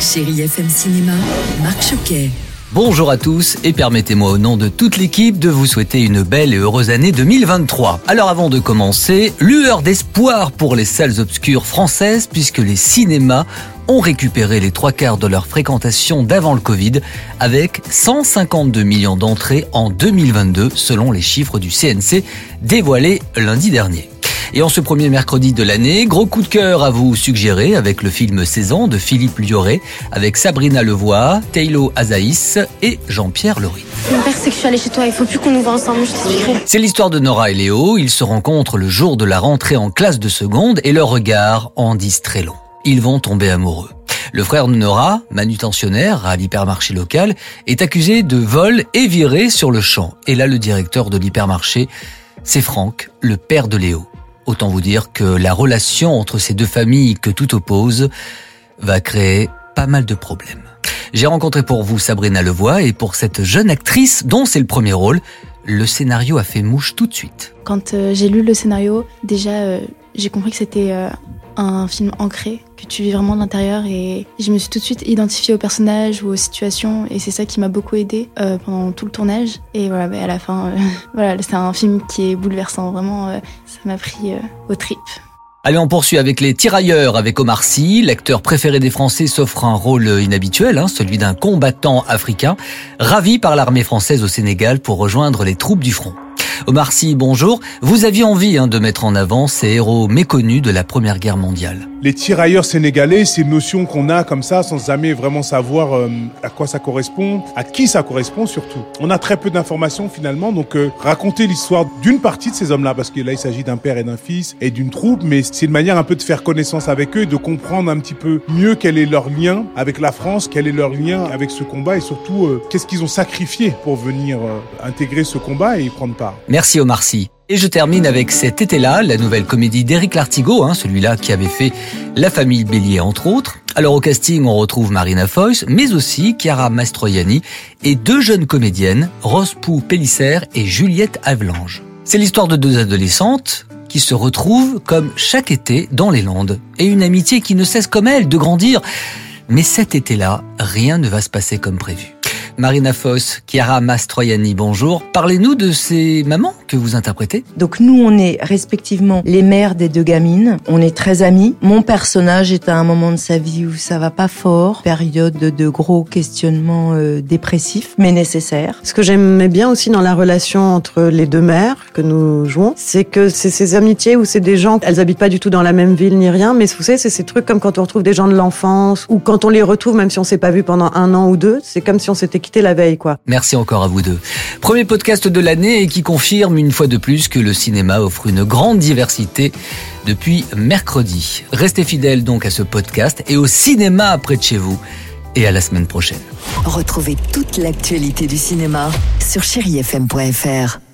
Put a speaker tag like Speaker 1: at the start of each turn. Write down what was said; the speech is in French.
Speaker 1: Chérie FM Cinéma, Marc Choquet.
Speaker 2: Bonjour à tous et permettez-moi au nom de toute l'équipe de vous souhaiter une belle et heureuse année 2023. Alors avant de commencer, lueur d'espoir pour les salles obscures françaises puisque les cinémas ont récupéré les trois quarts de leur fréquentation d'avant le Covid avec 152 millions d'entrées en 2022 selon les chiffres du CNC dévoilés lundi dernier. Et en ce premier mercredi de l'année, gros coup de cœur à vous suggérer avec le film Saison de Philippe Lioré, avec Sabrina Levoix, Taylor Azaïs et Jean-Pierre Laurie.
Speaker 3: Mon père sait que je suis allée chez toi, il faut plus qu'on nous voit ensemble, je t'expliquerai.
Speaker 2: C'est l'histoire de Nora et Léo, ils se rencontrent le jour de la rentrée en classe de seconde et leurs regards en disent très long. Ils vont tomber amoureux. Le frère de Nora, manutentionnaire à l'hypermarché local, est accusé de vol et viré sur le champ. Et là, le directeur de l'hypermarché, c'est Franck, le père de Léo. Autant vous dire que la relation entre ces deux familles que tout oppose va créer pas mal de problèmes. J'ai rencontré pour vous Sabrina Levoix et pour cette jeune actrice dont c'est le premier rôle, le scénario a fait mouche tout de suite.
Speaker 3: Quand euh, j'ai lu le scénario, déjà euh, j'ai compris que c'était euh, un film ancré, que tu vis vraiment de l'intérieur et je me suis tout de suite identifiée aux personnages ou aux situations et c'est ça qui m'a beaucoup aidée euh, pendant tout le tournage. Et voilà, bah, à la fin, euh, voilà, c'est un film qui est bouleversant, vraiment, euh, ça m'a pris euh, aux tripes.
Speaker 2: Allez, on poursuit avec les tirailleurs avec Omar Sy. L'acteur préféré des Français s'offre un rôle inhabituel, hein, celui d'un combattant africain, ravi par l'armée française au Sénégal pour rejoindre les troupes du front. Omar Sy, bonjour. Vous aviez envie hein, de mettre en avant ces héros méconnus de la Première Guerre mondiale.
Speaker 4: Les tirailleurs sénégalais, c'est une notion qu'on a comme ça sans jamais vraiment savoir euh, à quoi ça correspond, à qui ça correspond surtout. On a très peu d'informations finalement, donc euh, raconter l'histoire d'une partie de ces hommes-là, parce que là il s'agit d'un père et d'un fils et d'une troupe, mais c'est une manière un peu de faire connaissance avec eux et de comprendre un petit peu mieux quel est leur lien avec la France, quel est leur lien avec ce combat et surtout euh, qu'est-ce qu'ils ont sacrifié pour venir euh, intégrer ce combat et y prendre part.
Speaker 2: Merci Omar Sy. Et je termine avec cet été-là, la nouvelle comédie d'Éric Lartigot, hein, celui-là qui avait fait La famille Bélier entre autres. Alors au casting, on retrouve Marina Foïs, mais aussi Chiara Mastroianni et deux jeunes comédiennes, Rose Pou et Juliette Avelange. C'est l'histoire de deux adolescentes qui se retrouvent comme chaque été dans les Landes et une amitié qui ne cesse comme elle de grandir. Mais cet été-là, rien ne va se passer comme prévu. Marina Foss, Chiara Mastroianni, bonjour. Parlez-nous de ces mamans que vous interprétez.
Speaker 5: Donc nous, on est respectivement les mères des deux gamines. On est très amis. Mon personnage est à un moment de sa vie où ça va pas fort, période de, de gros questionnements euh, dépressifs, mais nécessaires.
Speaker 6: Ce que j'aimais bien aussi dans la relation entre les deux mères que nous jouons, c'est que c'est ces amitiés où c'est des gens, elles habitent pas du tout dans la même ville ni rien, mais vous savez, c'est ces trucs comme quand on retrouve des gens de l'enfance ou quand on les retrouve même si on s'est pas vu pendant un an ou deux, c'est comme si on s'était quitté la veille, quoi.
Speaker 2: Merci encore à vous deux. Premier podcast de l'année et qui confirme une fois de plus que le cinéma offre une grande diversité depuis mercredi. Restez fidèles donc à ce podcast et au cinéma près de chez vous. Et à la semaine prochaine.
Speaker 1: Retrouvez toute l'actualité du cinéma sur chérifm.fr.